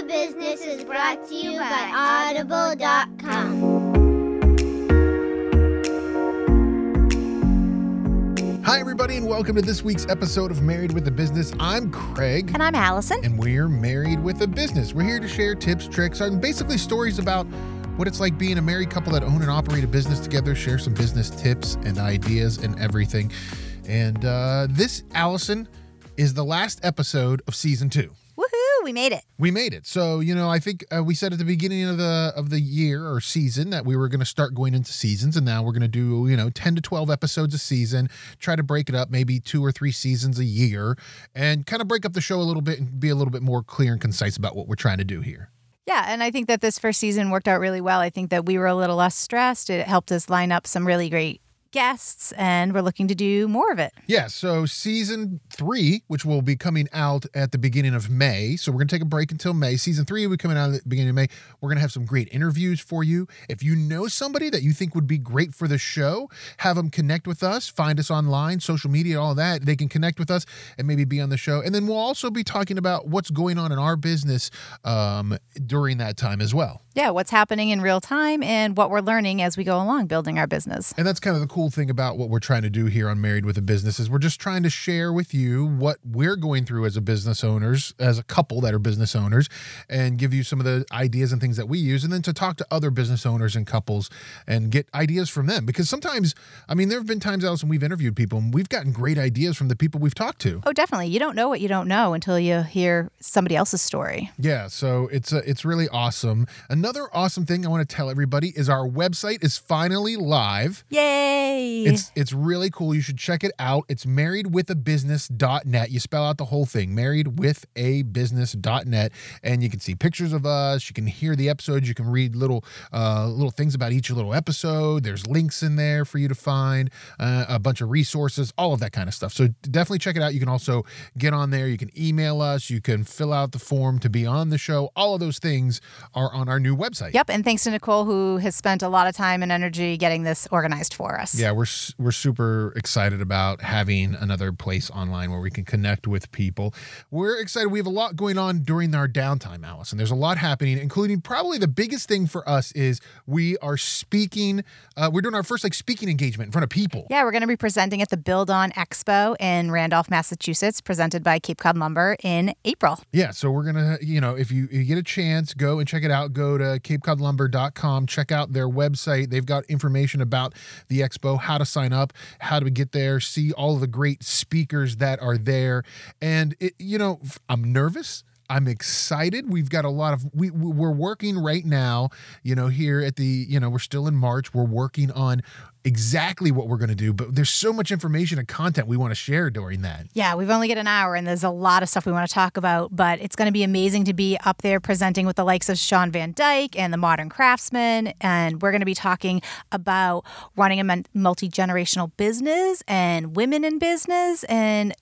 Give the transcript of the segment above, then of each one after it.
a Business is brought to you by Audible.com. Hi, everybody, and welcome to this week's episode of Married with a Business. I'm Craig. And I'm Allison. And we're married with a business. We're here to share tips, tricks, and basically stories about what it's like being a married couple that own and operate a business together, share some business tips and ideas and everything. And uh, this, Allison, is the last episode of season two. Woohoo! We made it. We made it. So you know, I think uh, we said at the beginning of the of the year or season that we were going to start going into seasons, and now we're going to do you know ten to twelve episodes a season. Try to break it up, maybe two or three seasons a year, and kind of break up the show a little bit and be a little bit more clear and concise about what we're trying to do here. Yeah, and I think that this first season worked out really well. I think that we were a little less stressed. It helped us line up some really great guests, and we're looking to do more of it. Yeah, so season three, which will be coming out at the beginning of May. So we're going to take a break until May. Season three will be coming out at the beginning of May. We're going to have some great interviews for you. If you know somebody that you think would be great for the show, have them connect with us, find us online, social media, all that. They can connect with us and maybe be on the show. And then we'll also be talking about what's going on in our business um, during that time as well. Yeah, what's happening in real time and what we're learning as we go along building our business. And that's kind of the cool thing about what we're trying to do here on Married with a Business is we're just trying to share with you what we're going through as a business owners, as a couple that are business owners, and give you some of the ideas and things that we use, and then to talk to other business owners and couples and get ideas from them. Because sometimes, I mean, there have been times, Allison, we've interviewed people and we've gotten great ideas from the people we've talked to. Oh, definitely. You don't know what you don't know until you hear somebody else's story. Yeah, so it's uh, it's really awesome. Another awesome thing I want to tell everybody is our website is finally live. Yay! It's it's really cool. You should check it out. It's marriedwithabusiness.net. You spell out the whole thing, marriedwithabusiness.net, and you can see pictures of us. You can hear the episodes. You can read little uh, little things about each little episode. There's links in there for you to find, uh, a bunch of resources, all of that kind of stuff. So definitely check it out. You can also get on there. You can email us. You can fill out the form to be on the show. All of those things are on our new website. Yep, and thanks to Nicole who has spent a lot of time and energy getting this organized for us. Yeah, we're we're super excited about having another place online where we can connect with people. We're excited. We have a lot going on during our downtime, Allison. There's a lot happening, including probably the biggest thing for us is we are speaking. Uh, we're doing our first like speaking engagement in front of people. Yeah, we're going to be presenting at the Build On Expo in Randolph, Massachusetts, presented by Cape Cod Lumber in April. Yeah, so we're gonna, you know, if you, if you get a chance, go and check it out. Go to CapeCodLumber.com. Check out their website. They've got information about the expo, how to sign up, how to get there, see all of the great speakers that are there. And it, you know, I'm nervous. I'm excited. We've got a lot of we we're working right now, you know, here at the, you know, we're still in March. We're working on exactly what we're going to do, but there's so much information and content we want to share during that. Yeah, we've only got an hour and there's a lot of stuff we want to talk about, but it's going to be amazing to be up there presenting with the likes of Shawn Van Dyke and the Modern Craftsman. And we're going to be talking about running a multi generational business and women in business and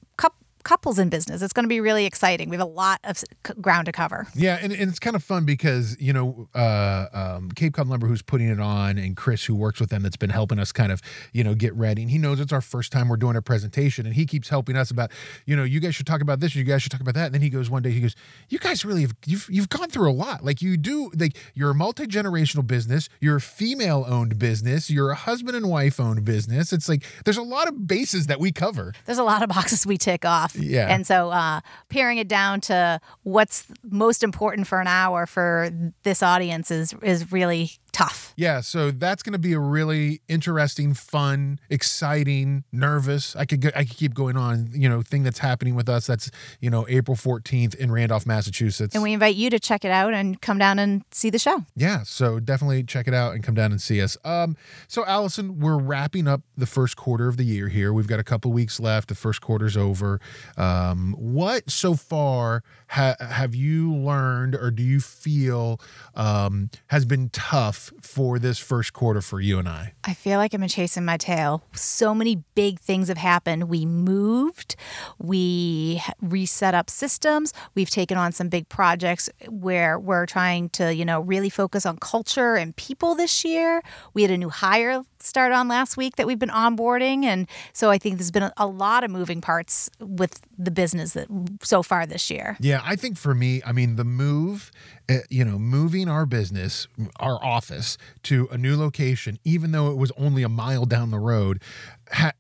couples in business. It's going to be really exciting. We have a lot of ground to cover. Yeah, and, and it's kind of fun because, you know, uh, um, Cape Cod Lumber, who's putting it on, and Chris, who works with them, that's been helping us kind of, you know, get ready. And he knows it's our first time we're doing a presentation. And he keeps helping us about, you know, you guys should talk about this, you guys should talk about that. And then he goes one day, he goes, You guys really have, you've, you've gone through a lot. Like you do, like you're a multi generational business, you're a female owned business, you're a husband and wife owned business. It's like there's a lot of bases that we cover. There's a lot of boxes we tick off. Yeah. And so uh, paring it down to what's most important for an hour for this audience is is really tough. Yeah, so that's going to be a really interesting, fun, exciting, nervous. I could go, I could keep going on. You know, thing that's happening with us. That's you know April fourteenth in Randolph, Massachusetts. And we invite you to check it out and come down and see the show. Yeah, so definitely check it out and come down and see us. Um, so Allison, we're wrapping up the first quarter of the year here. We've got a couple weeks left. The first quarter's over. Um, what so far ha- have you learned, or do you feel um, has been tough? For this first quarter for you and I? I feel like been chasing my tail. So many big things have happened. We moved, we reset up systems, we've taken on some big projects where we're trying to, you know, really focus on culture and people this year. We had a new hire started on last week that we've been onboarding, and so I think there's been a, lot of moving parts with the business that so far this year. Yeah, I think for me, I mean, the move, uh, you know, moving our business, our office to a new location, even though it was only a mile down the road,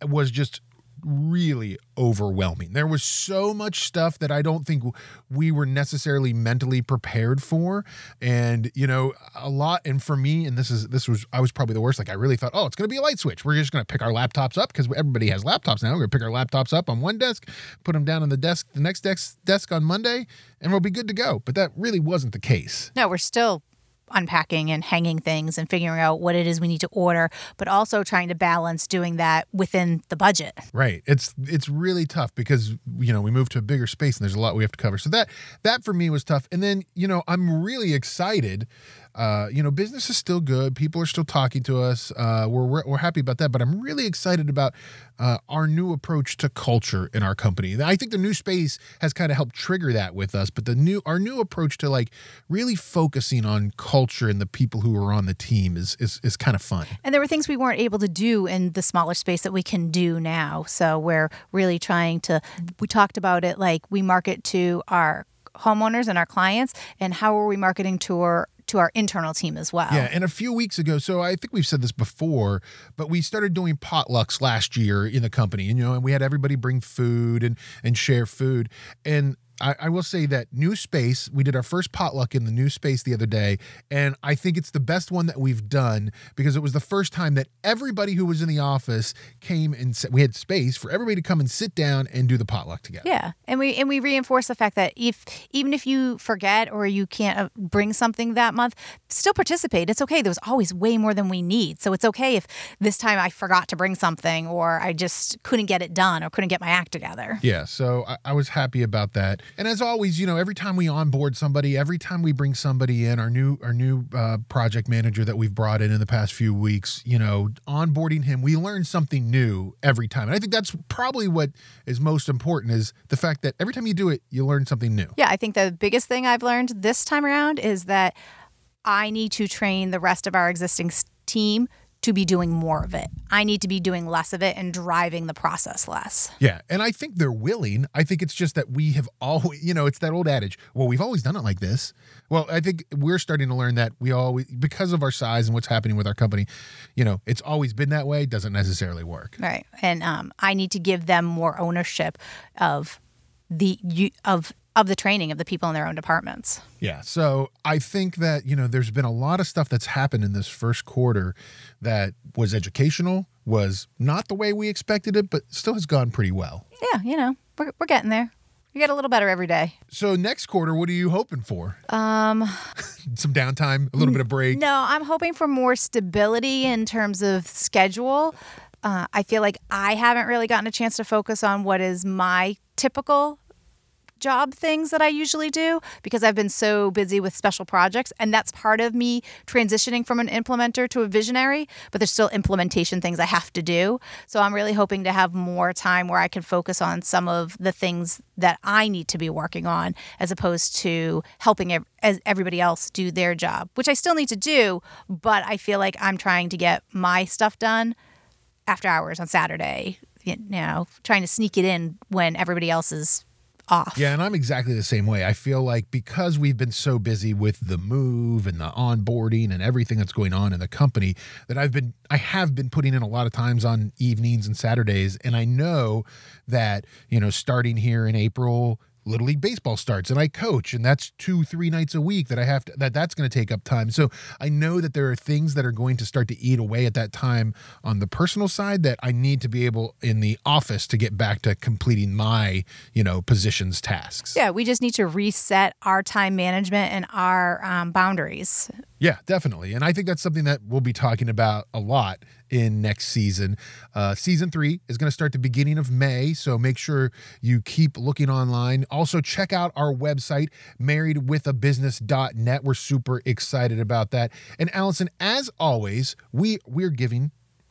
was just really overwhelming. There was so much stuff that I don't think we were necessarily mentally prepared for and you know a lot and for me and this is this was I was probably the worst like I really thought oh it's going to be a light switch. We're just going to pick our laptops up cuz everybody has laptops now. We're going to pick our laptops up on one desk, put them down on the desk the next desk desk on Monday and we'll be good to go. But that really wasn't the case. No, we're still unpacking and hanging things and figuring out what it is we need to order, but also trying to balance doing that within the budget. Right. It's it's really tough because you know we moved to a bigger space and there's a lot we have to cover. So that that for me was tough. And then you know I'm really excited uh, you know, business is still good. People are still talking to us. Uh, we're, we're, we're happy about that. But I'm really excited about uh, our new approach to culture in our company. I think the new space has kind of helped trigger that with us. But the new our new approach to like really focusing on culture and the people who are on the team is is is kind of fun. And there were things we weren't able to do in the smaller space that we can do now. So we're really trying to. We talked about it like we market to our homeowners and our clients and how are we marketing to our to our internal team as well. Yeah, and a few weeks ago, so I think we've said this before, but we started doing potlucks last year in the company, and you know, and we had everybody bring food and and share food, and I, I, will say that new space, we did our first potluck in the new space the other day, and I think it's the best one that we've done because it was the first time that everybody who was in the office came and we had space for everybody to come and sit down and do the potluck together. Yeah, and we and we reinforce the fact that if even if you forget or you can't uh, bring something that month, still participate. It's okay. There's always way more than we need, so it's okay if this time I forgot to bring something or I just couldn't get it done or couldn't get my act together. Yeah, so I, I was happy about that. And as always, you know, every time we onboard somebody, every time we bring somebody in, our new our new uh, project manager that we've brought in in the past few weeks, you know, onboarding him, we learn something new every time. And I think that's probably what is most important is the fact that every time you do it, you learn something new. Yeah, I think the biggest thing I've learned this time around is that I need to train the rest of our existing team to be doing more of it. I need to be doing less of it and driving the process less. Yeah. And I think they're willing. I think it's just that we have always, you know, it's that old adage, well, we've always done it like this. Well, I think we're starting to learn that we always, because of our size and what's happening with our company, you know, it's always been that way, doesn't necessarily work. Right. And um, I need to give them more ownership of the, of of the training of the people in their own departments. Yeah. So I think that, you know, there's been a lot of stuff that's happened in this first quarter that was educational, was not the way we expected it, but still has gone pretty well. Yeah. You know, we're, we're getting there. We get a little better every day. So next quarter, what are you hoping for? Um, some downtime, a little bit of break. No, I'm hoping for more stability in terms of schedule. Uh, I feel like I haven't really gotten a chance to focus on what is my typical job things that I usually do because I've been so busy with special projects. And that's part of me transitioning from an implementer to a visionary, but there's still implementation things I have to do. So I'm really hoping to have more time where I can focus on some of the things that I need to be working on as opposed to helping as everybody else do their job, which I still need to do, but I feel like I'm trying to get my stuff done after hours on Saturday, you know, trying to sneak it in when everybody else is off. Yeah, and I'm exactly the same way. I feel like because we've been so busy with the move and the onboarding and everything that's going on in the company that I've been I have been putting in a lot of times on evenings and Saturdays and I know that, you know, starting here in April little league baseball starts and I coach and that's two three nights a week that I have to that that's going to take up time so I know that there are things that are going to start to eat away at that time on the personal side that I need to be able in the office to get back to completing my you know positions tasks yeah we just need to reset our time management and our um, boundaries yeah, definitely. And I think that's something that we'll be talking about a lot in next season. Uh, season three is going to start the beginning of May. So make sure you keep looking online. Also, check out our website, marriedwithabusiness.net. We're super excited about that. And Allison, as always, we we're giving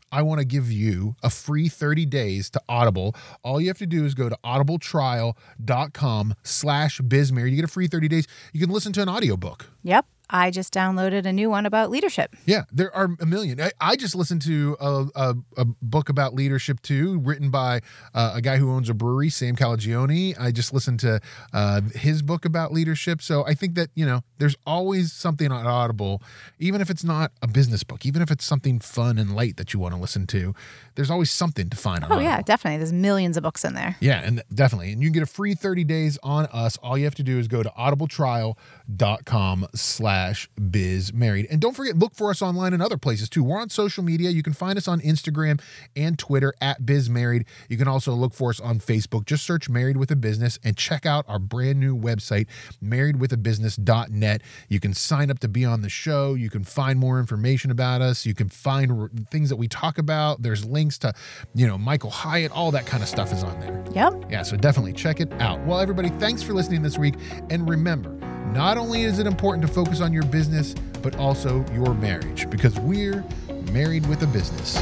I want to give you a free 30 days to Audible. All you have to do is go to audibletrial.com slash bizmarried. You get a free 30 days. You can listen to an audiobook. Yep I just downloaded a new one about leadership. Yeah, there are a million. I, I just listened to a, a, a, book about leadership too, written by uh, a guy who owns a brewery, Sam Calagione. I just listened to uh, his book about leadership. So I think that, you know, there's always something on Audible, even if it's not a business book, even if it's something fun and light that you want to listen to, there's always something to find on Oh, Audible. yeah, definitely. There's millions of books in there. Yeah, and definitely. And you can get a free 30 days on us. All you have to do is go to audibletrial.com slash biz married. And don't forget, look for us online and other places too. We're on social media. You can find us on Instagram and Twitter at biz married. You can also look for us on Facebook. Just search Married with a Business and check out our brand new website, marriedwithabusiness.net. You can sign up to be on the show. You can find more information about us. You can find r- things that we talk about. There's links to, you know, Michael Hyatt, all that kind of stuff is on there. Yep. Yeah, so definitely check it out. Well, everybody, thanks for listening this week. And remember, not only is it important to focus on your business, but also your marriage because we're married with a business.